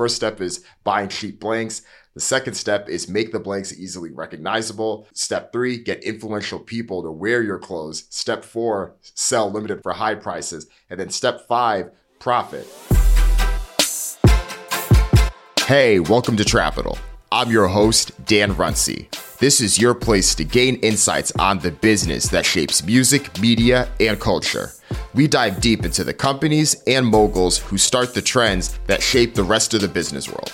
First step is buying cheap blanks. The second step is make the blanks easily recognizable. Step three, get influential people to wear your clothes. Step four, sell limited for high prices. And then step five, profit. Hey, welcome to Trapital. I'm your host, Dan Runcie. This is your place to gain insights on the business that shapes music, media, and culture. We dive deep into the companies and moguls who start the trends that shape the rest of the business world.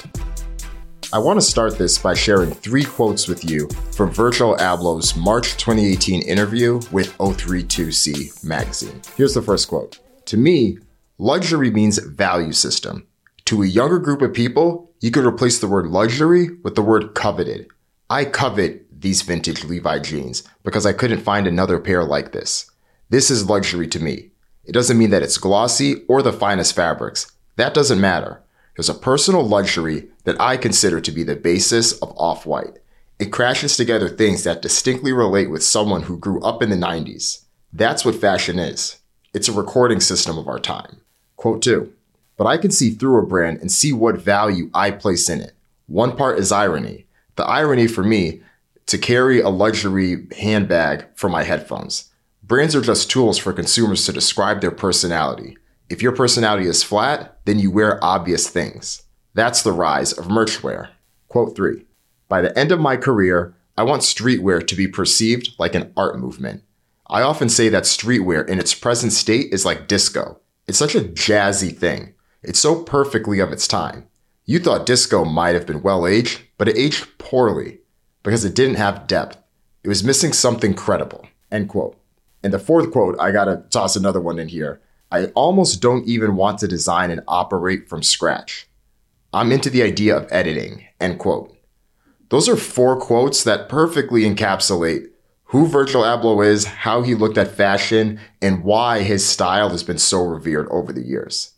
I want to start this by sharing three quotes with you from Virgil Abloh's March 2018 interview with O32C magazine. Here's the first quote To me, luxury means value system. To a younger group of people, you could replace the word luxury with the word coveted. I covet these vintage Levi jeans because I couldn't find another pair like this. This is luxury to me. It doesn't mean that it's glossy or the finest fabrics. That doesn't matter. There's a personal luxury that I consider to be the basis of Off White. It crashes together things that distinctly relate with someone who grew up in the 90s. That's what fashion is. It's a recording system of our time. Quote 2 but I can see through a brand and see what value I place in it. One part is irony. The irony for me to carry a luxury handbag for my headphones. Brands are just tools for consumers to describe their personality. If your personality is flat, then you wear obvious things. That's the rise of merchwear. Quote 3 By the end of my career, I want streetwear to be perceived like an art movement. I often say that streetwear in its present state is like disco. It's such a jazzy thing. It's so perfectly of its time. You thought disco might have been well aged, but it aged poorly because it didn't have depth. It was missing something credible. End quote. And the fourth quote, I gotta toss another one in here. I almost don't even want to design and operate from scratch. I'm into the idea of editing. End quote. Those are four quotes that perfectly encapsulate who Virgil Abloh is, how he looked at fashion, and why his style has been so revered over the years.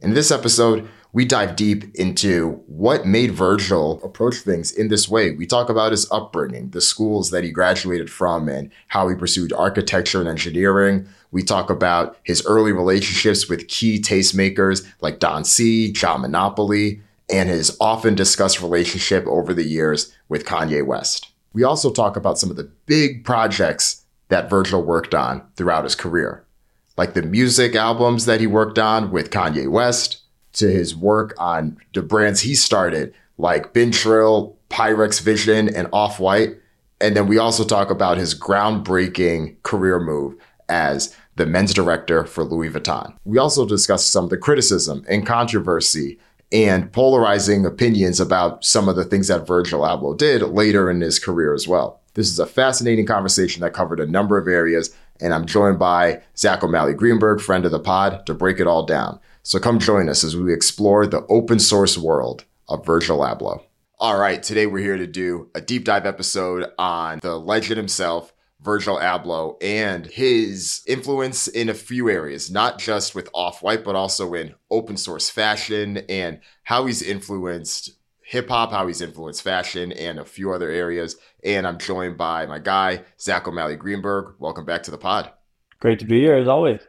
In this episode, we dive deep into what made Virgil approach things in this way. We talk about his upbringing, the schools that he graduated from, and how he pursued architecture and engineering. We talk about his early relationships with key tastemakers like Don C, John Monopoly, and his often discussed relationship over the years with Kanye West. We also talk about some of the big projects that Virgil worked on throughout his career like the music albums that he worked on with Kanye West, to his work on the brands he started, like Been Trill, Pyrex Vision, and Off White. And then we also talk about his groundbreaking career move as the men's director for Louis Vuitton. We also discuss some of the criticism and controversy and polarizing opinions about some of the things that Virgil Abloh did later in his career as well. This is a fascinating conversation that covered a number of areas and I'm joined by Zack O'Malley Greenburg, friend of the pod, to break it all down. So come join us as we explore the open source world of Virgil Abloh. All right, today we're here to do a deep dive episode on the legend himself, Virgil Abloh, and his influence in a few areas, not just with Off White, but also in open source fashion and how he's influenced hip hop, how he's influenced fashion, and a few other areas. And I'm joined by my guy, Zack O'Malley Greenburg. Welcome back to the pod. Great to be here as always.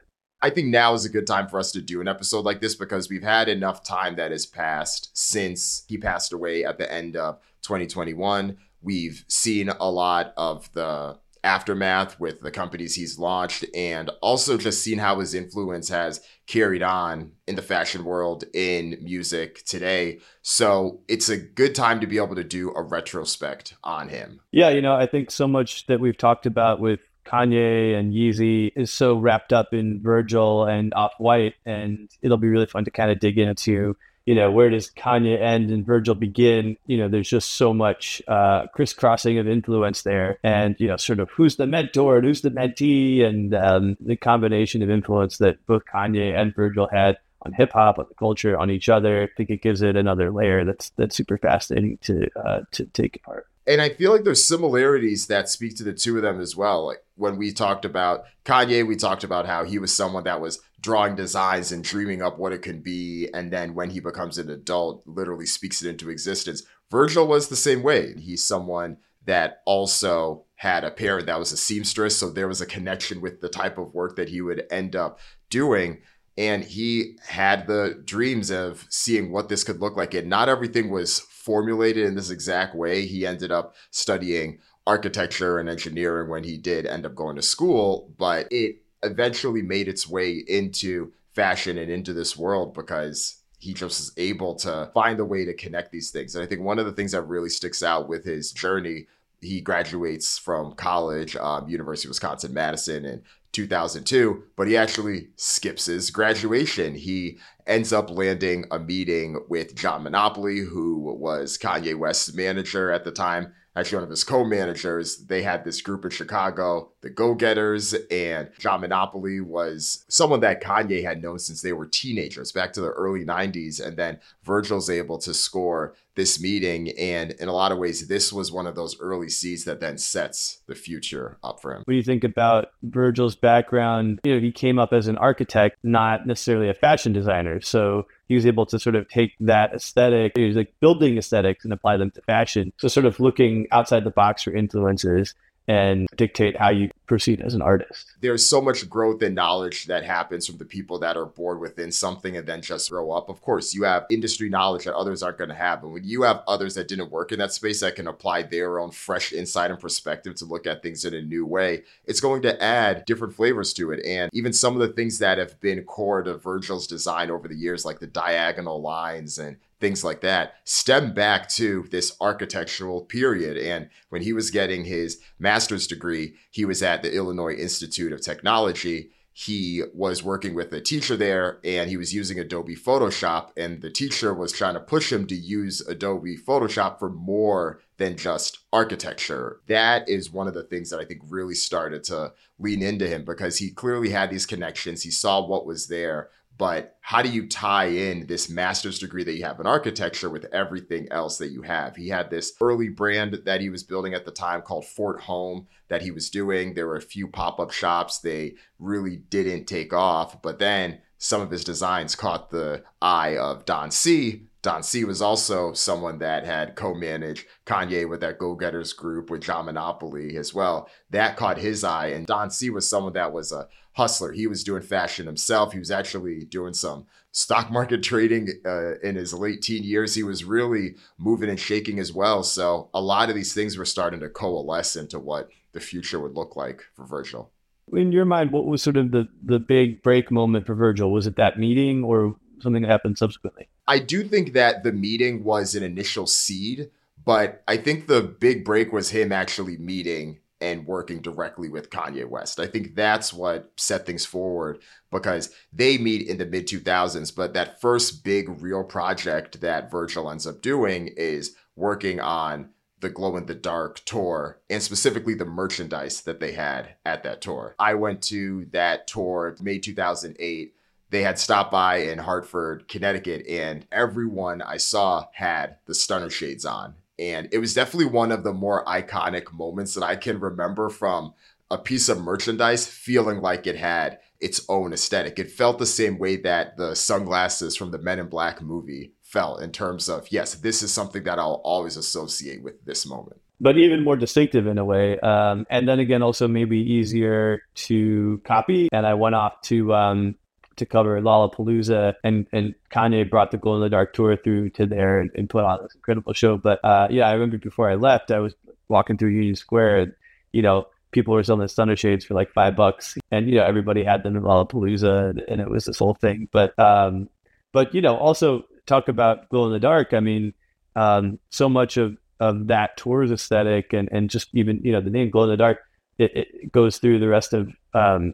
I think now is a good time for us to do an episode like this because we've had enough time that has passed since he passed away at the end of 2021. We've seen a lot of the aftermath with the companies he's launched and also just seen how his influence has carried on in the fashion world in music today so it's a good time to be able to do a retrospect on him yeah you know i think so much that we've talked about with Kanye and Yeezy is so wrapped up in Virgil and Off White, and it'll be really fun to kind of dig into you know, where does Kanye end and Virgil begin? You know, there's just so much uh, crisscrossing of influence there, and you know, sort of who's the mentor and who's the mentee, and um, the combination of influence that both Kanye and Virgil had on hip hop, on the culture, on each other. I think it gives it another layer that's that's super fascinating to uh, to take apart. And I feel like there's similarities that speak to the two of them as well. Like when we talked about Kanye, we talked about how he was someone that was drawing designs and dreaming up what it could be. And then when he becomes an adult, literally speaks it into existence. Virgil was the same way. He's someone that also had a parent that was a seamstress. So there was a connection with the type of work that he would end up doing. And he had the dreams of seeing what this could look like. And not everything was formulated in this exact way. He ended up studying architecture and engineering when he did end up going to school, but it eventually made its way into fashion and into this world because he just is able to find a way to connect these things. And I think one of the things that really sticks out with his journey, he graduates from college, um, University of Wisconsin Madison in 2002, but he actually skips his graduation. He ends up landing a meeting with John Monopoly, who was Kanye West's manager at the time, actually one of his co-managers. They had this group in Chicago, the Go-Getters, and John Monopoly was someone that Kanye had known since they were teenagers, back to the early 90s. And then Virgil's able to score this meeting. And in a lot of ways, this was one of those early seeds that then sets the future up for him. When you think about Virgil's background, you know, he came up as an architect, not necessarily a fashion designer. So he was able to sort of take that aesthetic, he was like building aesthetics and apply them to fashion. So sort of looking outside the box for influences and dictate how you proceed as an artist. There's so much growth and knowledge that happens from the people that are born within something and then just grow up. Of course, you have industry knowledge that others aren't going to have. And when you have others that didn't work in that space that can apply their own fresh insight and perspective to look at things in a new way, it's going to add different flavors to it. And even some of the things that have been core to Virgil's design over the years, like the diagonal lines and things like that stem back to this architectural period. And when he was getting his master's degree, he was at the Illinois Institute of Technology. He was working with a teacher there and he was using Adobe Photoshop. And the teacher was trying to push him to use Adobe Photoshop for more than just architecture. That is one of the things that I think really started to lean into him because he clearly had these connections. He saw what was there but how do you tie in this master's degree that you have in architecture with everything else that you have? He had this early brand that he was building at the time called Fort Home that he was doing. There were a few pop up shops. They really didn't take off. But then some of his designs caught the eye of Don C. Don C was also someone that had co managed Kanye with that Go Getters group with John Monopoly as well. That caught his eye. And Don C was someone that was a hustler. He was doing fashion himself. He was actually doing some stock market trading uh, in his late teen years. He was really moving and shaking as well. So a lot of these things were starting to coalesce into what the future would look like for Virgil. In your mind, what was sort of the the big break moment for Virgil? Was it that meeting or something that happened subsequently? I do think that the meeting was an initial seed, but I think the big break was him actually meeting and working directly with Kanye West. I think that's what set things forward because they meet in the mid 2000s, but that first big real project that Virgil ends up doing is working on the glow in the dark tour and specifically the merchandise that they had at that tour. I went to that tour May 2008. They had stopped by in Hartford, Connecticut, and everyone I saw had the stunner shades on and it was definitely one of the more iconic moments that I can remember from a piece of merchandise feeling like it had its own aesthetic. It felt the same way that the sunglasses from the Men in Black movie felt in terms of, yes, this is something that I'll always associate with this moment. But even more distinctive in a way. Um, and then again, also maybe easier to copy. And I went off to um, to cover Lollapalooza, and and Kanye brought the Glow in the Dark tour through to there and, and put on this incredible show. But uh, yeah, I remember before I left, I was walking through Union Square, and you know, people were selling the shades for like five bucks, and you know, everybody had them in Lollapalooza, and, and it was this whole thing. But um, but you know, also talk about Glow in the Dark. I mean, um, so much of of that tour's aesthetic, and and just even you know the name Glow in the Dark, it, it goes through the rest of um,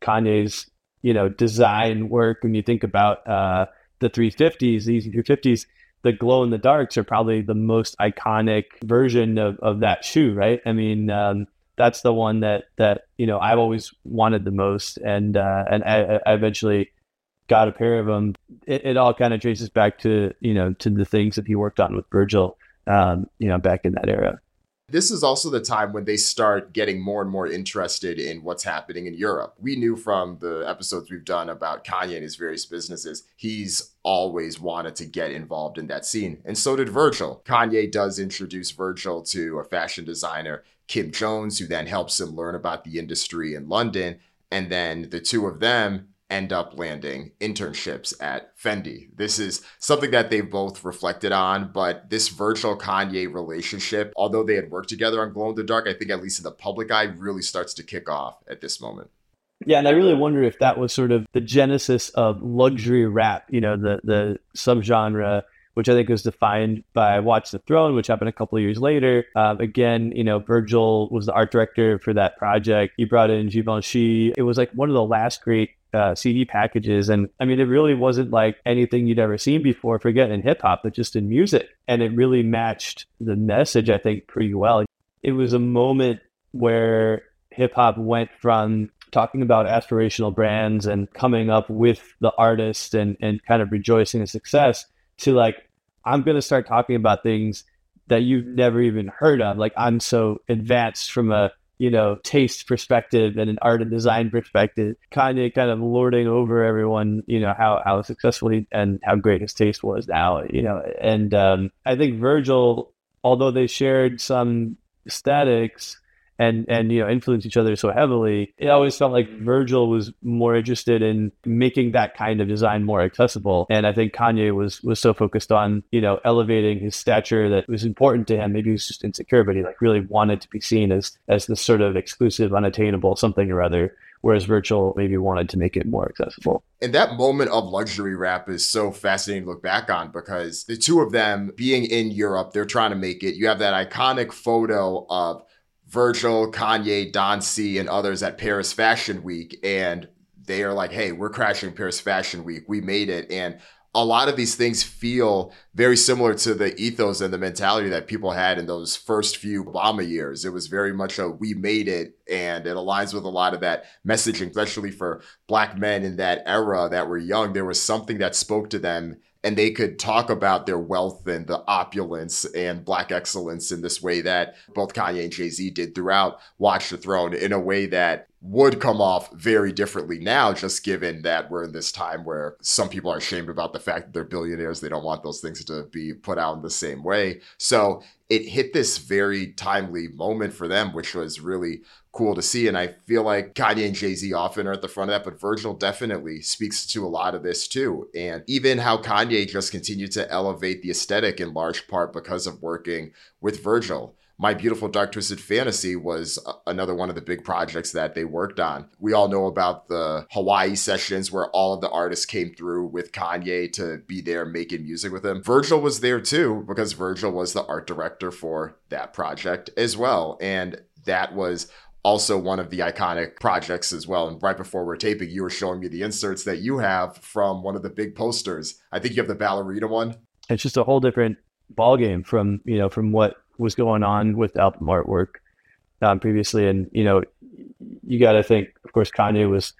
Kanye's you know design work when you think about uh, the 350s the Yeezy 350s the glow in the darks are probably the most iconic version of, of that shoe right? I mean um, that's the one that that you know i've always wanted the most and uh, and I, I, eventually got a pair of them it, it all kind of traces back to you know to the things that he worked on with virgil um, you know back in that era this is also the time when they start getting more and more interested in what's happening in Europe. We knew from the episodes we've done about Kanye and his various businesses, he's always wanted to get involved in that scene. And so did Virgil. Kanye does introduce Virgil to a fashion designer, Kim Jones, who then helps him learn about the industry in London. And then the two of them end up landing internships at Fendi. This is something that they've both reflected on, but this Virgil Kanye relationship, although they had worked together on Glow in the Dark, I think at least in the public eye, really starts to kick off at this moment. Yeah, and I really wonder if that was sort of the genesis of luxury rap, you know, the the subgenre which I think was defined by Watch the Throne, which happened a couple of years later. Um, again, you know, Virgil was the art director for that project. He brought in Givenchy. It was like one of the last great uh, CD packages. And I mean, it really wasn't like anything you'd ever seen before, forget in hip hop, but just in music. And it really matched the message, I think, pretty well. It was a moment where hip hop went from talking about aspirational brands and coming up with the artist and, and kind of rejoicing in success to like, I'm going to start talking about things that you've never even heard of. Like, I'm so advanced from a you know, taste perspective and an art and design perspective, Kanye kind of lording over everyone, you know, how, how successful he and how great his taste was now, you know, and um, I think Virgil, although they shared some aesthetics, and and you know influence each other so heavily it always felt like virgil was more interested in making that kind of design more accessible and i think kanye was was so focused on you know elevating his stature that was important to him maybe he was just insecure but he like really wanted to be seen as as this sort of exclusive unattainable something or other whereas Virgil maybe wanted to make it more accessible. And that moment of luxury rap is so fascinating to look back on because the two of them being in Europe, they're trying to make it. You have that iconic photo of Virgil, Kanye, Don C, and others at Paris Fashion Week. And they are like, hey, we're crashing Paris Fashion Week. We made it. And a lot of these things feel very similar to the ethos and the mentality that people had in those first few Obama years. It was very much a we made it, and it aligns with a lot of that messaging, especially for black men in that era that were young. There was something that spoke to them and they could talk about their wealth and the opulence and black excellence in this way that both Kanye and Jay Z did throughout Watch the Throne in a way that would come off very differently now, just given that we're in this time where some people are ashamed about the fact that they're billionaires. They don't want those things to be put out in the same way. So it hit this very timely moment for them, which was really cool to see. And I feel like Kanye and Jay Z often are at the front of that, but Virgil definitely speaks to a lot of this too. And even how Kanye just continued to elevate the aesthetic in large part because of working with Virgil. My Beautiful Dark Twisted Fantasy was uh, another one of the big projects that they worked on. We all know about the Hawaii sessions where all of the artists came through with Kanye to be there making music with him. Virgil was there too because Virgil was the art director for that project as well. And that was also one of the iconic projects as well. And right before we're taping, you were showing me the inserts that you have from one of the big posters. I think you have the ballerina one. It's just a whole different ballgame from you know from what was going on with album artwork um, previously, and you know you got to think, of course, Kanye was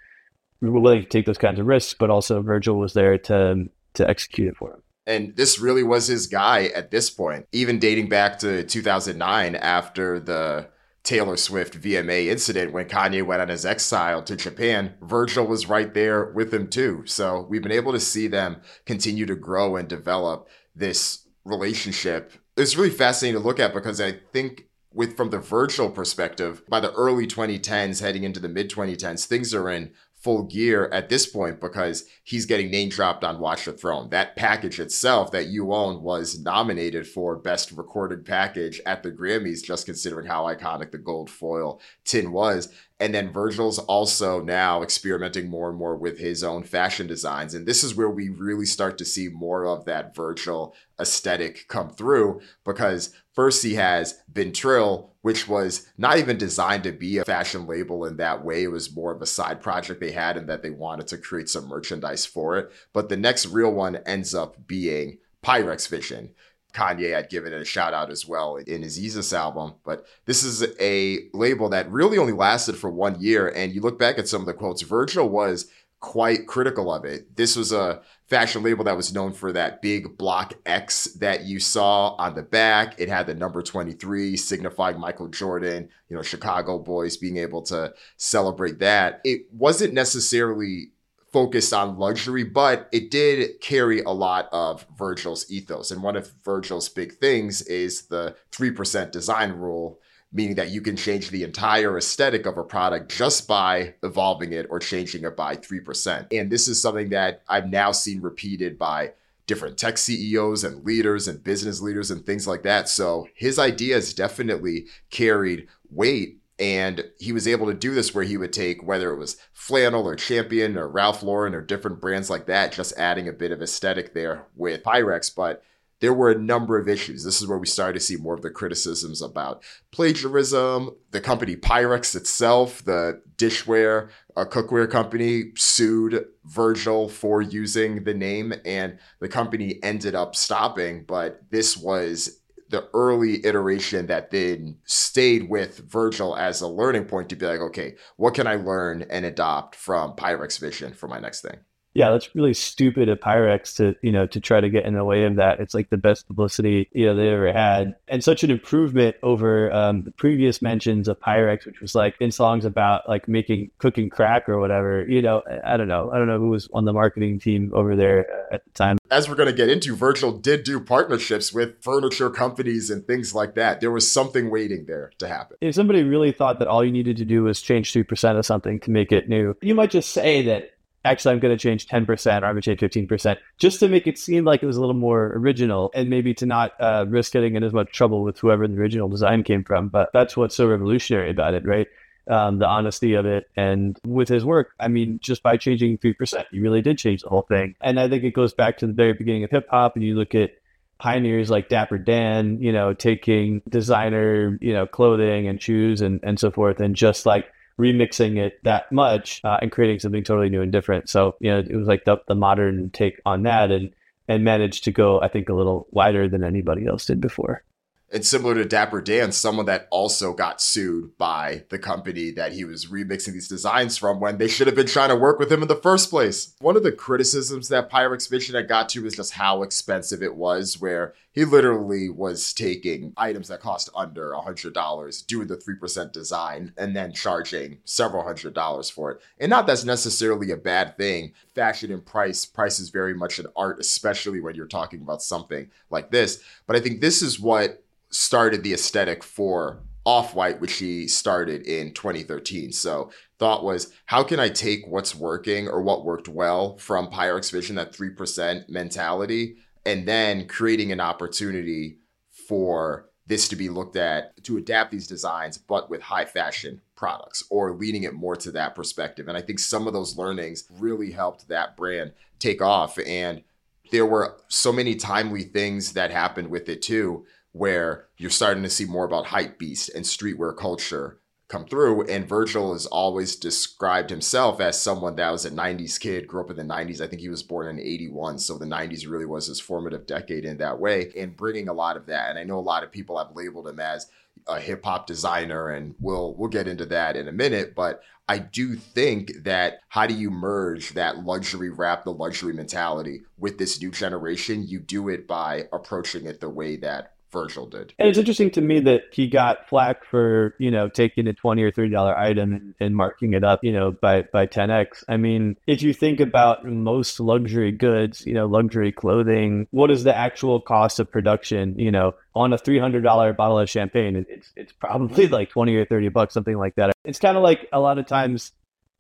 willing to take those kinds of risks, but also Virgil was there to to execute it for him. And this really was his guy at this point, even dating back to 2009 after the Taylor Swift VMA incident when Kanye went on his exile to Japan, Virgil was right there with him too. So we've been able to see them continue to grow and develop this relationship. It's really fascinating to look at because I think with from the Virgil perspective, by the early 2010s heading into the mid 2010s, things are in full gear at this point because he's getting name dropped on Watch the Throne. That package itself that you own was nominated for Best Recorded Package at the Grammys, just considering how iconic the gold foil tin was. And then Virgil's also now experimenting more and more with his own fashion designs. And this is where we really start to see more of that Virgil aesthetic come through because first he has Been Trill, which was not even designed to be a fashion label in that way. It was more of a side project they had and that they wanted to create some merchandise for it. But the next real one ends up being Pyrex Vision. Kanye had given it a shout out as well in his Yeezus album. But this is a label that really only lasted for one year. And you look back at some of the quotes, Virgil was quite critical of it. This was a fashion label that was known for that big block X that you saw on the back. It had the number 23 signifying Michael Jordan, you know, Chicago boys being able to celebrate that. It wasn't necessarily focused on luxury, but it did carry a lot of Virgil's ethos. And one of Virgil's big things is the 3% design rule meaning that you can change the entire aesthetic of a product just by evolving it or changing it by 3%. And this is something that I've now seen repeated by different tech CEOs and leaders and business leaders and things like that. So his ideas definitely carried weight. And he was able to do this where he would take whether it was flannel or champion or Ralph Lauren or different brands like that, just adding a bit of aesthetic there with Pyrex. But there were a number of issues. This is where we started to see more of the criticisms about plagiarism. The company Pyrex itself, the dishware, a cookware company, sued Virgil for using the name, and the company ended up stopping. But this was the early iteration that then stayed with Virgil as a learning point to be like, okay, what can I learn and adopt from Pyrex Vision for my next thing? Yeah, that's really stupid of Pyrex to, you know, to try to get in the way of that. It's like the best publicity, you know, they ever had. And such an improvement over um, the previous mentions of Pyrex, which was like in songs about like making cooking crack or whatever. You know, I don't know. I don't know who was on the marketing team over there at the time. As we're going to get into, Virgil did do partnerships with furniture companies and things like that. There was something waiting there to happen. If somebody really thought that all you needed to do was change 3% of something to make it new, you might just say that actually I'm going to change 10% or I'm going to change 15% just to make it seem like it was a little more original and maybe to not uh, risk getting in as much trouble with whoever the original design came from. But that's what's so revolutionary about it, right? Um, the honesty of it. And with his work, I mean, just by changing 3%, he really did change the whole thing. And I think it goes back to the very beginning of hip hop and you look at pioneers like Dapper Dan, you know, taking designer, you know, clothing and shoes and, and so forth and just like remixing it that much uh, and creating something totally new and different. So, you know, it was like the, the modern take on that and, and managed to go, I think, a little wider than anybody else did before. And similar to Dapper Dan, someone that also got sued by the company that he was remixing these designs from when they should have been trying to work with him in the first place. One of the criticisms that Pyrex Vision had got to was just how expensive it was, where he literally was taking items that cost under $100, doing the 3% design, and then charging several hundred dollars for it. And not that's necessarily a bad thing. Fashion and price, price is very much an art, especially when you're talking about something like this. But I think this is what started the aesthetic for Off White, which he started in 2013. So thought was, how can I take what's working or what worked well from Pyrex Vision, that 3% mentality, and then creating an opportunity for this to be looked at to adapt these designs, but with high fashion products or leaning it more to that perspective. And I think some of those learnings really helped that brand take off. And there were so many timely things that happened with it too, where you're starting to see more about hype beast and streetwear culture come through. And Virgil has always described himself as someone that was a 90s kid, grew up in the 90s. I think he was born in 81. So the 90s really was his formative decade in that way, and bringing a lot of that. And I know a lot of people have labeled him as a hip hop designer, and we'll we'll get into that in a minute. But I do think that how do you merge that luxury rap, the luxury mentality with this new generation? You do it by approaching it the way that Virgil did. And it's interesting to me that he got flack for, you know, taking a 20 or $30 item and, and marking it up, you know, by, by 10x. I mean, if you think about most luxury goods, you know, luxury clothing, what is the actual cost of production, you know, on a $300 bottle of champagne? It's, it's probably like 20 or 30 bucks, something like that. It's kind of like a lot of times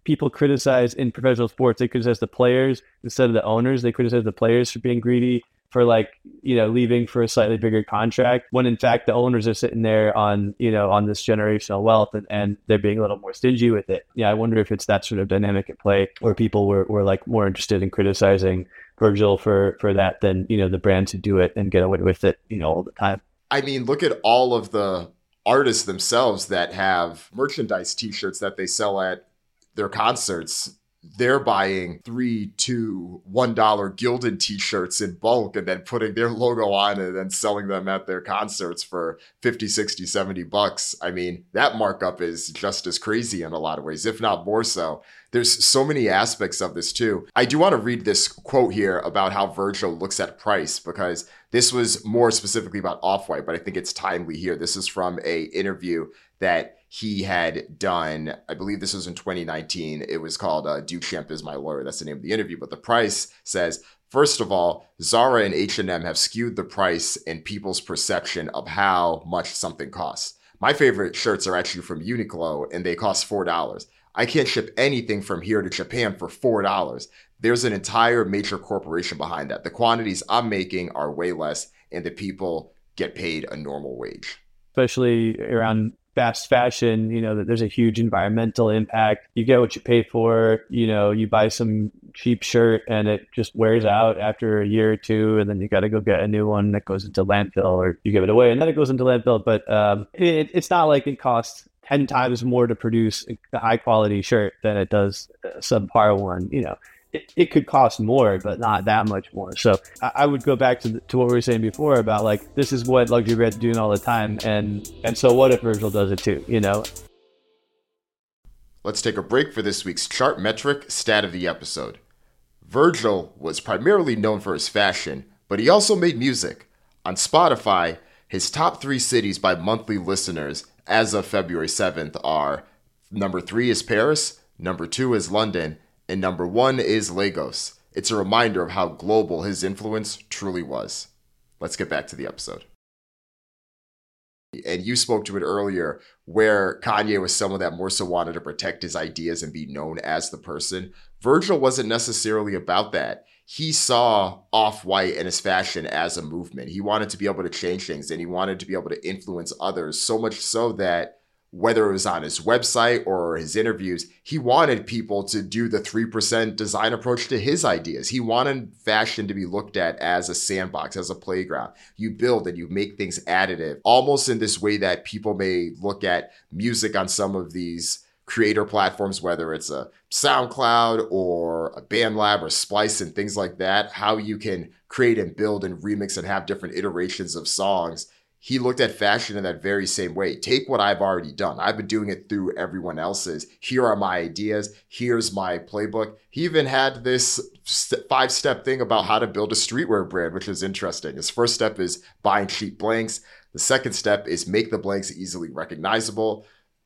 people criticize in professional sports, they criticize the players instead of the owners. They criticize the players for being greedy for like you know leaving for a slightly bigger contract when in fact the owners are sitting there on you know on this generational wealth and, and they're being a little more stingy with it. Yeah i wonder if it's that sort of dynamic at play where people were, were like more interested in criticizing virgil for for that than you know the brands who do it and get away with it you know all the time. I mean look at all of the artists themselves that have merchandise t-shirts that they sell at their concerts they're buying three, two, one dollar Gildan t-shirts in bulk and then putting their logo on it and then selling them at their concerts for 50, 60, 70 bucks. I mean, that markup is just as crazy in a lot of ways, if not more so. There's so many aspects of this too. I do want to read this quote here about how Virgil looks at price because this was more specifically about Off-White, but I think it's timely here. This is from a interview that he had done, I believe this was in 2019. It was called uh, Duchamp is my lawyer. That's the name of the interview. But the price says, first of all, Zara and H&M have skewed the price and people's perception of how much something costs. My favorite shirts are actually from Uniqlo and they cost $4. I can't ship anything from here to Japan for $4. There's an entire major corporation behind that. The quantities I'm making are way less, and the people get paid a normal wage. Especially around fast fashion, you know, that there's a huge environmental impact. You get what you pay for. You know, you buy some cheap shirt and it just wears out after a year or two, and then you got to go get a new one that goes into landfill, or you give it away and then it goes into landfill. But um, it, it's not like it costs 10 times more to produce a high quality shirt than it does a subpar one. You know, it, it could cost more, but not that much more. So I, I would go back to, the, to what we were saying before about like, this is what luxury brands are doing all the time. And, and so what if Virgil does it too, you know? Let's take a break for this week's Chartmetric stat of the episode. Virgil was primarily known for his fashion, but he also made music. On Spotify, his top three cities by monthly listeners as of February 7th are number three is Paris, number two is London, and number one is Lagos. It's a reminder of how global his influence truly was. Let's get back to the episode. And you spoke to it earlier, where Kanye was someone that more so wanted to protect his ideas and be known as the person. Virgil wasn't necessarily about that. He saw Off White and his fashion as a movement. He wanted to be able to change things and he wanted to be able to influence others, so much so that whether it was on his website or his interviews, he wanted people to do the 3% design approach to his ideas. He wanted fashion to be looked at as a sandbox, as a playground. You build and you make things additive, almost in this way that people may look at music on some of these creator platforms, whether it's a SoundCloud or a BandLab or Splice and things like that, how you can create and build and remix and have different iterations of songs he looked at fashion in that very same way. Take what I've already done. I've been doing it through everyone else's. Here are my ideas. Here's my playbook. He even had this five step thing about how to build a streetwear brand, which is interesting. His first step is buying cheap blanks. The second step is make the blanks easily recognizable.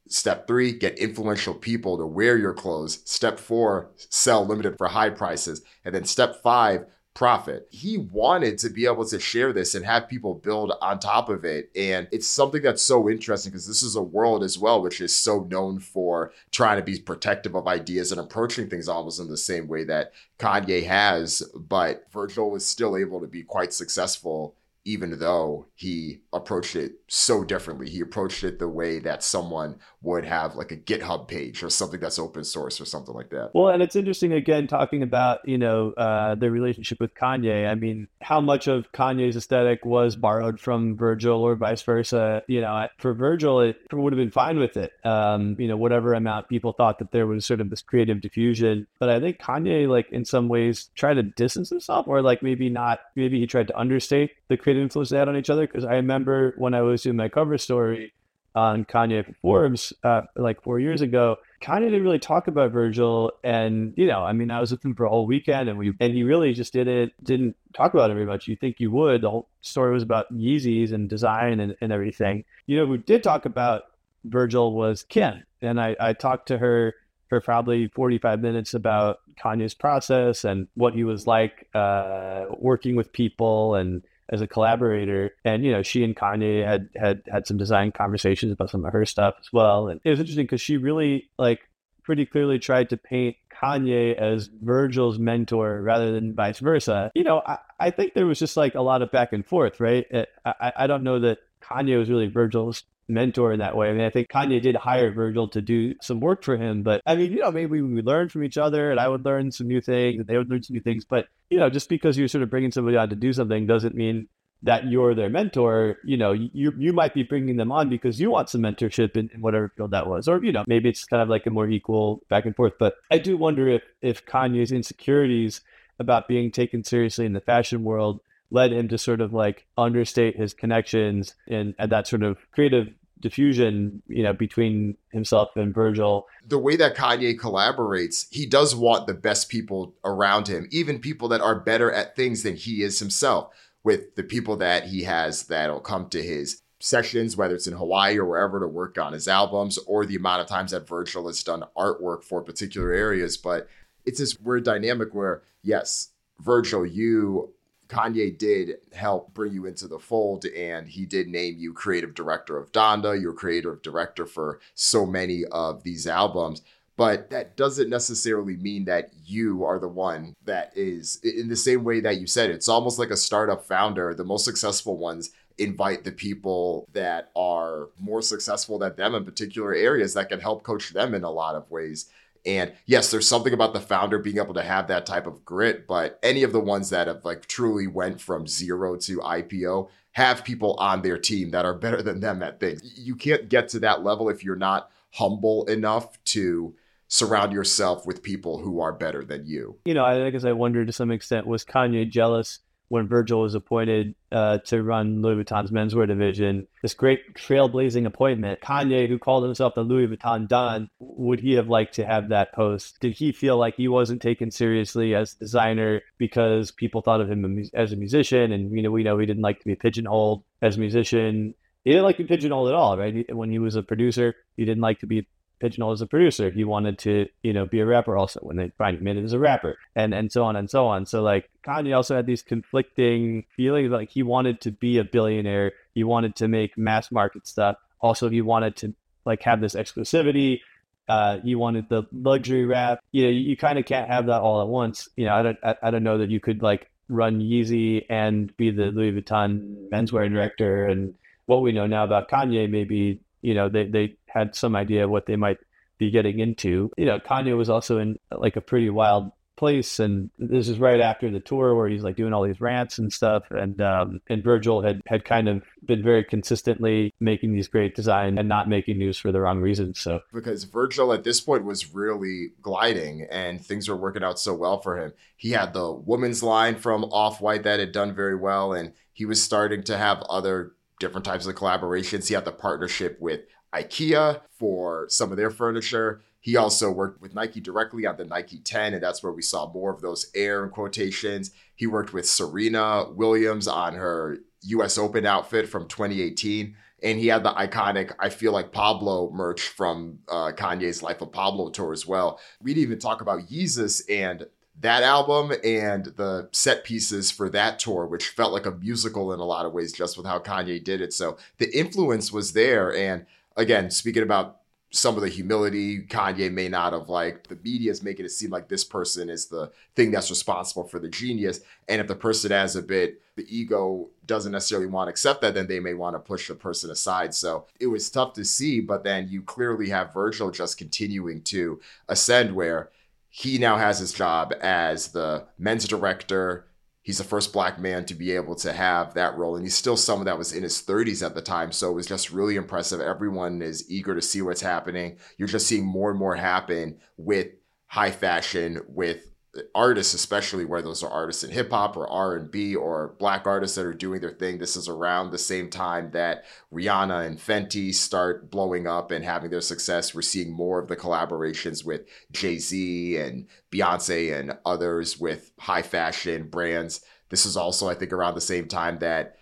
Step three, get influential people to wear your clothes. Step four, sell limited for high prices. And then step five, profit. He wanted to be able to share this and have people build on top of it. And it's something that's so interesting because this is a world as well, which is so known for trying to be protective of ideas and approaching things almost in the same way that Kanye has. But Virgil was still able to be quite successful even though he approached it so differently. He approached it the way that someone would have like a GitHub page or something that's open source or something like that. Well, and it's interesting again talking about, you know, uh, the relationship with Kanye. I mean, how much of Kanye's aesthetic was borrowed from Virgil or vice versa? You know, for Virgil, it would have been fine with it. Um, you know, whatever amount people thought that there was sort of this creative diffusion. But I think Kanye, like in some ways, tried to distance himself or like maybe not, maybe he tried to understate the creative influence they had on each other. Because I remember when I was doing my cover story on Kanye Forbes, uh, like four years ago, Kanye didn't really talk about Virgil. And, you know, I mean, I was with him for a whole weekend and we, and he really just didn't, didn't talk about it very much. You think you would. The whole story was about Yeezys and design and, and everything. You know, who did talk about Virgil was Kim. And I, I talked to her for probably 45 minutes about Kanye's process and what he was like uh, working with people and as a collaborator. And you know, she and Kanye had had had some design conversations about some of her stuff as well. And it was interesting because she really like pretty clearly tried to paint Kanye as Virgil's mentor rather than vice versa. You know, I, I think there was just like a lot of back and forth, right? It, I, I don't know that Kanye was really Virgil's mentor in that way. I mean, I think Kanye did hire Virgil to do some work for him, but I mean, you know, maybe we learn from each other and I would learn some new things and they would learn some new things. But, you know, just because you're sort of bringing somebody on to do something doesn't mean that you're their mentor, you know, you you might be bringing them on because you want some mentorship in, in, whatever field that was, or you know, maybe it's kind of like a more equal back and forth. But I do wonder if if Kanye's insecurities about being taken seriously in the fashion world led him to sort of like understate his connections and, and that sort of creative diffusion, you know, between himself and Virgil. The way that Kanye collaborates, he does want the best people around him, even people that are better at things than he is himself with the people that he has that'll come to his sessions, whether it's in Hawaii or wherever, to work on his albums, or the amount of times that Virgil has done artwork for particular areas. But it's this weird dynamic where, yes, Virgil, you Kanye did help bring you into the fold and he did name you creative director of Donda, you're creative director for so many of these albums. But that doesn't necessarily mean that you are the one that is in the same way that you said. It's almost like a startup founder. The most successful ones invite the people that are more successful than them in particular areas that can help coach them in a lot of ways. And yes, there's something about the founder being able to have that type of grit, but any of the ones that have like truly went from zero to IPO have people on their team that are better than them at things. You can't get to that level if you're not humble enough to surround yourself with people who are better than you. You know, I guess I wonder to some extent was Kanye jealous when Virgil was appointed uh, to run Louis Vuitton's menswear division, this great trailblazing appointment. Kanye, who called himself the Louis Vuitton Don, would he have liked to have that post? Did he feel like he wasn't taken seriously as a designer because people thought of him as a musician? And, you know, we know he didn't like to be pigeonholed as a musician. He didn't like to be pigeonholed at all, right? When he was a producer, he didn't like to be pigeonhole as a producer. He wanted to, you know, be a rapper also when they finally made it as a rapper and, and so on and so on. So like Kanye also had these conflicting feelings. Like he wanted to be a billionaire. He wanted to make mass market stuff. Also, he wanted to like have this exclusivity. Uh, he wanted the luxury rap. You know, you, you kind of can't have that all at once. You know, I don't, I, I don't know that you could like run Yeezy and be the Louis Vuitton menswear director. And what we know now about Kanye, maybe you know they they had some idea of what they might be getting into. You know, Kanye was also in like a pretty wild place, and this is right after the tour where he's like doing all these rants and stuff. And um, and Virgil had had kind of been very consistently making these great designs and not making news for the wrong reasons. So because Virgil at this point was really gliding and things were working out so well for him. He had the woman's line from Off White that had done very well, and he was starting to have other different types of collaborations. He had the partnership with IKEA for some of their furniture. He also worked with Nike directly on the Nike 10, and that's where we saw more of those air quotations. He worked with Serena Williams on her US Open outfit from 2018. And he had the iconic, I feel like Pablo merch from uh, Kanye's Life of Pablo tour as well. We didn't even talk about Yeezus and that album and the set pieces for that tour, which felt like a musical in a lot of ways, just with how Kanye did it. So the influence was there. And again, speaking about some of the humility Kanye may not have liked, the media is making it seem like this person is the thing that's responsible for the genius. And if the person has a bit, the ego doesn't necessarily want to accept that, then they may want to push the person aside. So it was tough to see, but then you clearly have Virgil just continuing to ascend where he now has his job as the men's director. He's the first black man to be able to have that role. And he's still someone that was in his 30s at the time. So it was just really impressive. Everyone is eager to see what's happening. You're just seeing more and more happen with high fashion, with artists especially where those are artists in hip hop or R&B or black artists that are doing their thing this is around the same time that Rihanna and Fenty start blowing up and having their success we're seeing more of the collaborations with Jay-Z and Beyonce and others with high fashion brands this is also I think around the same time that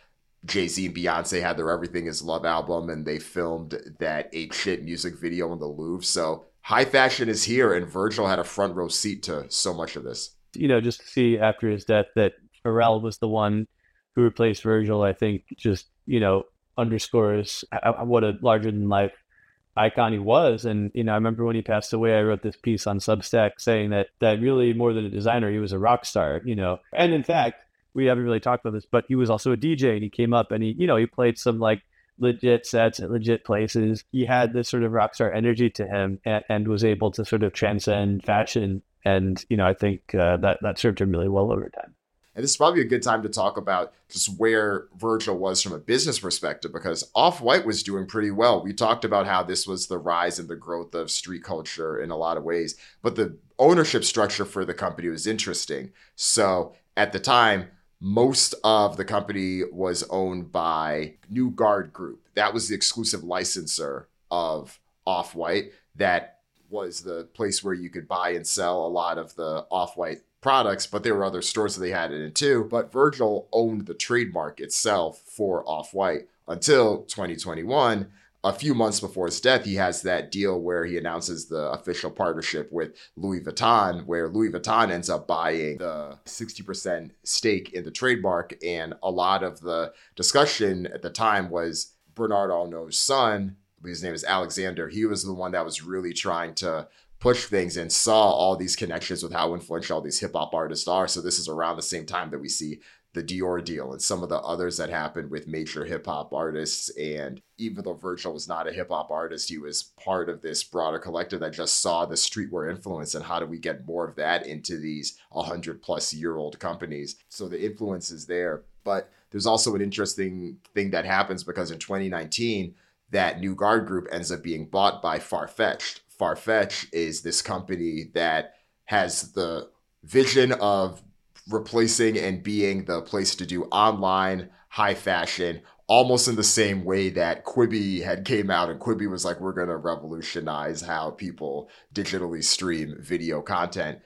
Jay Z and Beyonce had their Everything Is Love album and they filmed that Ape Shit music video in the Louvre. So high fashion is here, and Virgil had a front row seat to so much of this. You know, just to see after his death that Pharrell was the one who replaced Virgil, I think just, you know, underscores what a larger than life icon he was. And, you know, I remember when he passed away, I wrote this piece on Substack saying that, that really more than a designer, he was a rock star, you know. And in fact, we haven't really talked about this, but he was also a DJ and he came up and he, you know, he played some like legit sets at legit places. He had this sort of rock star energy to him and, and was able to sort of transcend fashion. And, you know, I think uh, that, that served him really well over time. And this is probably a good time to talk about just where Virgil was from a business perspective because Off White was doing pretty well. We talked about how this was the rise and the growth of street culture in a lot of ways, but the ownership structure for the company was interesting. So at the time, most of the company was owned by New Guard Group. That was the exclusive licensor of Off White. That was the place where you could buy and sell a lot of the Off White products, but there were other stores that they had it in too. But Virgil owned the trademark itself for Off White until 2021. A few months before his death, he has that deal where he announces the official partnership with Louis Vuitton, where Louis Vuitton ends up buying the 60% stake in the trademark. And a lot of the discussion at the time was Bernard Arnault's son, his name is Alexander. He was the one that was really trying to push things and saw all these connections with how influential all these hip hop artists are. So this is around the same time that we see the Dior deal and some of the others that happened with major hip hop artists. And even though Virgil was not a hip hop artist, he was part of this broader collective that just saw the streetwear influence and how do we get more of that into these 100 plus year old companies. So the influence is there. But there's also an interesting thing that happens because in 2019, that New Guard group ends up being bought by Farfetch. Farfetch is this company that has the vision of replacing and being the place to do online high fashion almost in the same way that Quibi had came out and Quibi was like we're going to revolutionize how people digitally stream video content.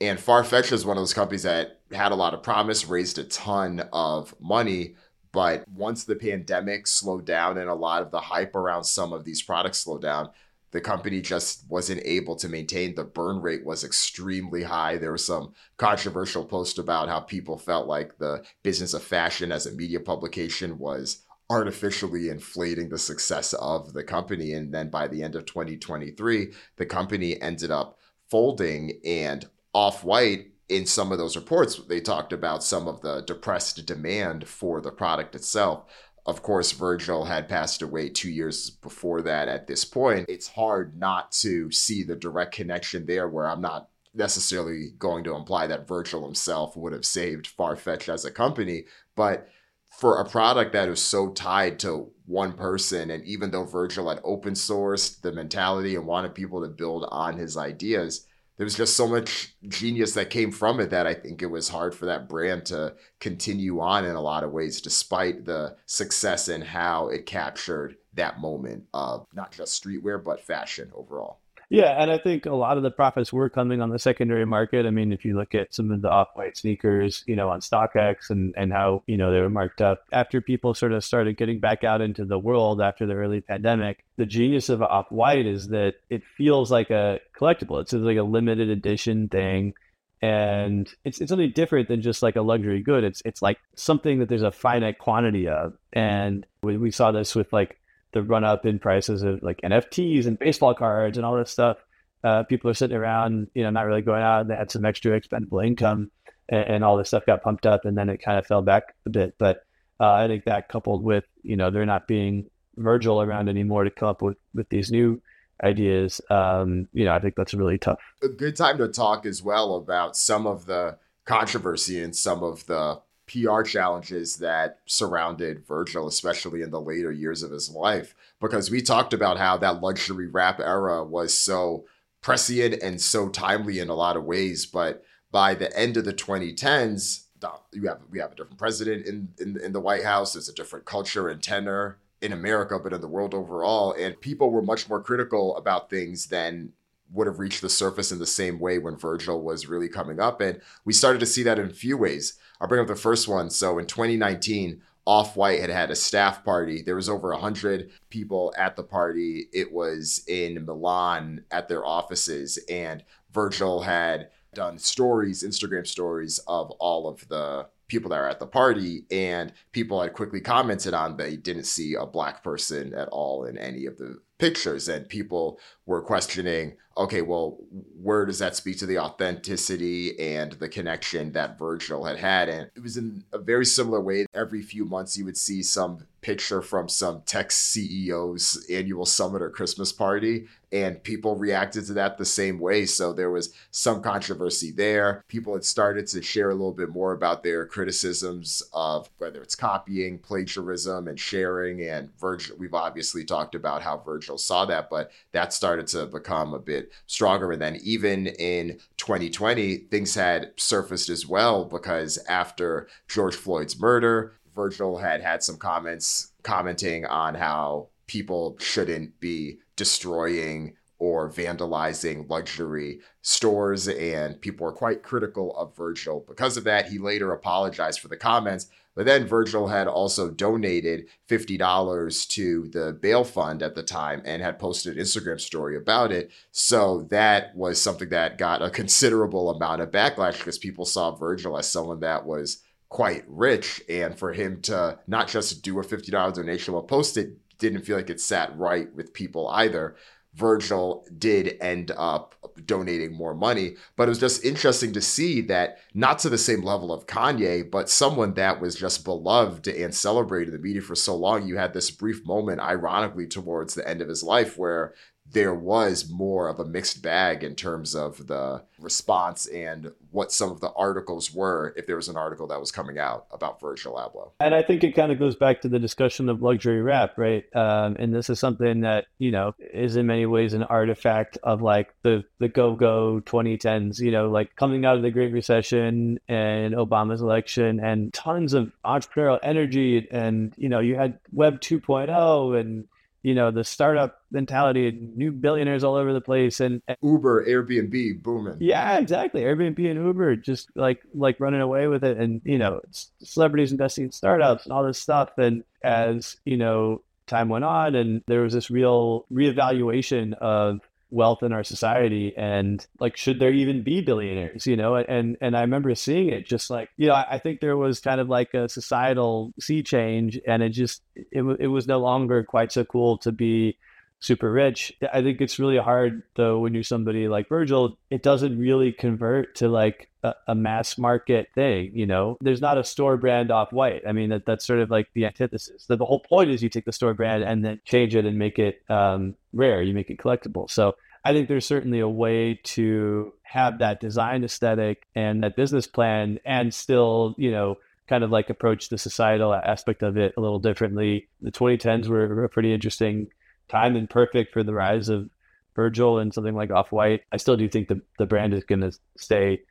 And Farfetch is one of those companies that had a lot of promise raised a ton of money but once the pandemic slowed down and a lot of the hype around some of these products slowed down the company just wasn't able to maintain. The burn rate was extremely high. There was some controversial post about how people felt like the business of fashion as a media publication was artificially inflating the success of the company. And then by the end of 2023, the company ended up folding and off white. In some of those reports, they talked about some of the depressed demand for the product itself of course, Virgil had passed away two years before that at this point. It's hard not to see the direct connection there where I'm not necessarily going to imply that Virgil himself would have saved Farfetch as a company, but for a product that is so tied to one person, and even though Virgil had open sourced the mentality and wanted people to build on his ideas, there was just so much genius that came from it that I think it was hard for that brand to continue on in a lot of ways, despite the success and how it captured that moment of not just streetwear, but fashion overall. Yeah, and I think a lot of the profits were coming on the secondary market. I mean, if you look at some of the off-white sneakers, you know, on StockX and and how you know they were marked up after people sort of started getting back out into the world after the early pandemic. The genius of off-white is that it feels like a collectible. It's like a limited edition thing and it's it's something different than just like a luxury good. It's it's like something that there's a finite quantity of, and we, we saw this with like the run up in prices of like NFTs and baseball cards and all this stuff. Uh, people are sitting around, you know, not really going out. They had some extra expendable income, and, and, all this stuff got pumped up, and then it kind of fell back a bit. But uh, I think that coupled with you know they're not being Virgil around anymore to come up with with these new ideas, um, you know, I think that's really tough. A good time to talk as well about some of the controversy and some of the PR challenges that surrounded Virgil, especially in the later years of his life, because we talked about how that luxury rap era was so prescient and so timely in a lot of ways. But by the end of the 2010s, you have we have a different president in, in in the White House. There's a different culture and tenor in America, but in the world overall, and people were much more critical about things than would have reached the surface in the same way when Virgil was really coming up. And we started to see that in a few ways. I'll bring up the first one. So in 2019, Off White had had a staff party. There was over 100 people at the party. It was in Milan at their offices. And Virgil had done stories, Instagram stories of all of the people that were at the party. And people had quickly commented on they didn't see a black person at all in any of the pictures. And people were questioning, okay, well, where does that speak to the authenticity and the connection that Virgil had had? And it was in a very similar way. Every few months, you would see some picture from some tech CEO's annual summit or Christmas party, and people reacted to that the same way. So there was some controversy there. People had started to share a little bit more about their criticisms of whether it's copying, plagiarism, and sharing. And Virgil, we've obviously talked about how Virgil saw that, but that started to become a bit stronger. And then even in 2020, things had surfaced as well because after George Floyd's murder, Virgil had had some comments commenting on how people shouldn't be destroying or vandalizing luxury stores, and people were quite critical of Virgil. Because of that, he later apologized for the comments. But then Virgil had also donated $50 to the bail fund at the time and had posted an Instagram story about it. So that was something that got a considerable amount of backlash because people saw Virgil as someone that was quite rich. And for him to not just do a $50 donation while post it didn't feel like it sat right with people either. Virgil did end up donating more money. But it was just interesting to see that not to the same level of Kanye, but someone that was just beloved and celebrated in the media for so long. You had this brief moment, ironically, towards the end of his life where there was more of a mixed bag in terms of the response and what some of the articles were, if there was an article that was coming out about Virgil Abloh. And I think it kind of goes back to the discussion of luxury rap, right? Um, and this is something that, you know, is in many ways an artifact of like the, the go go 2010s, you know, like coming out of the Great Recession and Obama's election and tons of entrepreneurial energy. And, you know, you had Web 2.0 and, you know the startup mentality new billionaires all over the place and, and, uber airbnb booming. Yeah exactly. Airbnb and uber just like like running away with it and you know celebrities investing in startups and all this stuff. And as you know time went on and there was this real reevaluation of wealth in our society and like should there even be billionaires you know? And and i remember seeing it just like you know i, I think there was kind of like a societal sea change and it just it, it was no longer quite so cool to be super rich. I think it's really hard though when you're somebody like virgil it doesn't really convert to like a, a mass market thing you know? There's not a store brand off white. I mean that, that's sort of like the antithesis. The, the whole point is you take the store brand and then change it and make it um, rare. You make it collectible. So I think there's certainly a way to have that design aesthetic and that business plan and still, you know, kind of like approach the societal aspect of it a little differently. The 2010s were a pretty interesting time and perfect for the rise of Virgil and something like Off White. I still do think the, the brand is going to stay,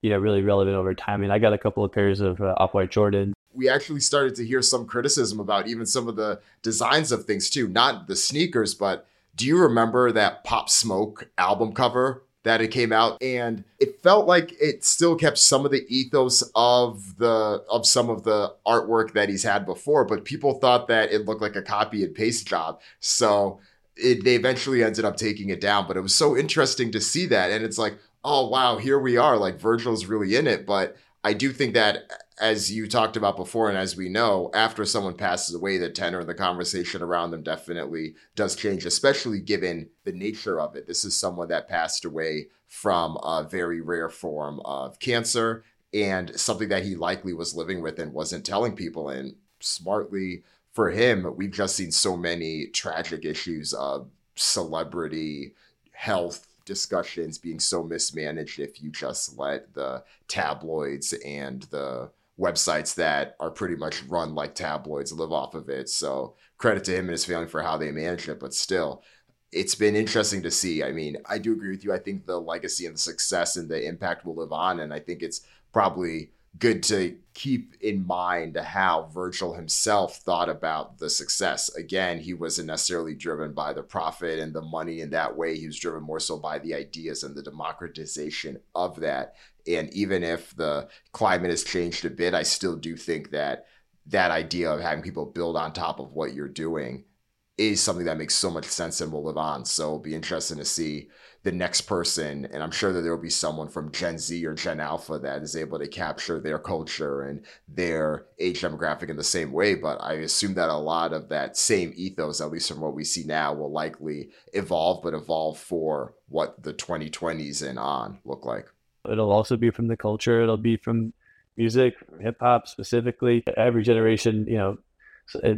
you know, really relevant over time. I mean, I got a couple of pairs of uh, Off White Jordan. We actually started to hear some criticism about even some of the designs of things too, not the sneakers, but do you remember that Pop Smoke album cover that it came out and it felt like it still kept some of the ethos of the of some of the artwork that he's had before but people thought that it looked like a copy and paste job. So it, they eventually ended up taking it down but it was so interesting to see that and it's like oh wow here we are like virgil's really in it but i do think that as you talked about before, and as we know, after someone passes away, the tenor of the conversation around them definitely does change, especially given the nature of it. This is someone that passed away from a very rare form of cancer and something that he likely was living with and wasn't telling people. And smartly for him, we've just seen so many tragic issues of celebrity health discussions being so mismanaged if you just let the tabloids and the websites that are pretty much run like tabloids live off of it. So credit to him and his family for how they manage it, but still it's been interesting to see. I mean, I do agree with you. I think the legacy and the success and the impact will live on. And I think it's probably good to keep in mind how Virgil himself thought about the success. Again, he wasn't necessarily driven by the profit and the money in that way. He was driven more so by the ideas and the democratization of that. And even if the climate has changed a bit, I still do think that that idea of having people build on top of what you're doing is something that makes so much sense and will live on. So it'll be interesting to see the next person. And I'm sure that there will be someone from Gen Z or Gen Alpha that is able to capture their culture and their age demographic in the same way. But I assume that a lot of that same ethos, at least from what we see now, will likely evolve, but evolve for what the 2020s and on look like. It'll also be from the culture. It'll be from music, hip hop specifically. Every generation, you know,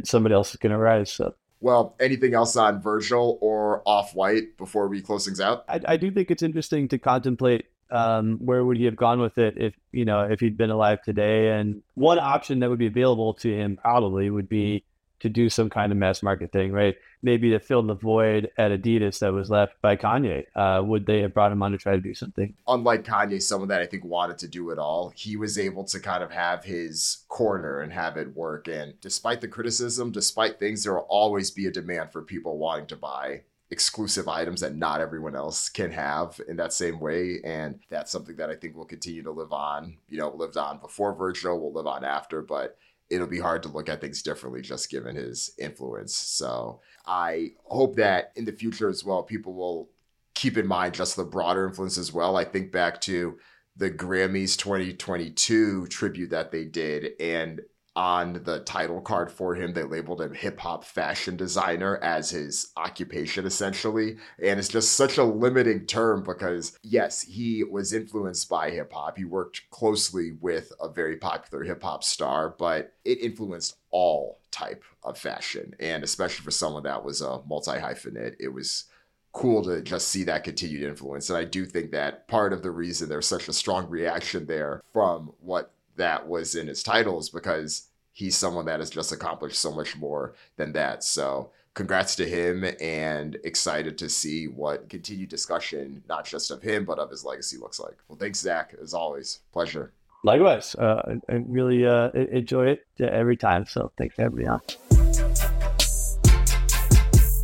somebody else is going to rise. So. Well, anything else on Virgil or Off White before we close things out? I, I do think it's interesting to contemplate um, where would he have gone with it if you know if he'd been alive today. And one option that would be available to him probably would be to do some kind of mass market thing, right? Maybe to fill the void at Adidas that was left by Kanye. Uh, would they have brought him on to try to do something? Unlike Kanye, someone that I think wanted to do it all, he was able to kind of have his corner and have it work. And despite the criticism, despite things, there will always be a demand for people wanting to buy exclusive items that not everyone else can have in that same way. And that's something that I think will continue to live on. You know, lived on before Virgil, will live on after, but it'll be hard to look at things differently just given his influence. So I hope that in the future as well, people will keep in mind just the broader influence as well. I think back to the Grammys 2022 tribute that they did, and on the title card for him, they labeled him hip hop fashion designer as his occupation, essentially. And it's just such a limiting term because, yes, he was influenced by hip hop. He worked closely with a very popular hip hop star, but it influenced all type of fashion. And especially for someone that was a multi hyphenate, it was cool to just see that continued influence. And I do think that part of the reason there's such a strong reaction there from what that was in his titles because he's someone that has just accomplished so much more than that. So congrats to him and excited to see what continued discussion, not just of him, but of his legacy looks like. Well, thanks, Zack, as always. Pleasure. Likewise. Uh, I really uh, enjoy it every time. So thanks for having me on.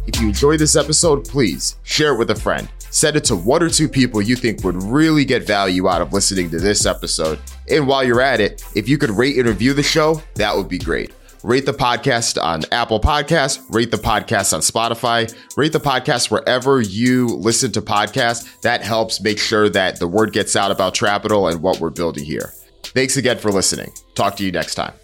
If you enjoyed this episode, please share it with a friend Send it to one or two people you think would really get value out of listening to this episode. And while you're at it, if you could rate and review the show, that would be great. Rate the podcast on Apple Podcasts, rate the podcast on Spotify, rate the podcast wherever you listen to podcasts. That helps make sure that the word gets out about Trapital and what we're building here. Thanks again for listening. Talk to you next time.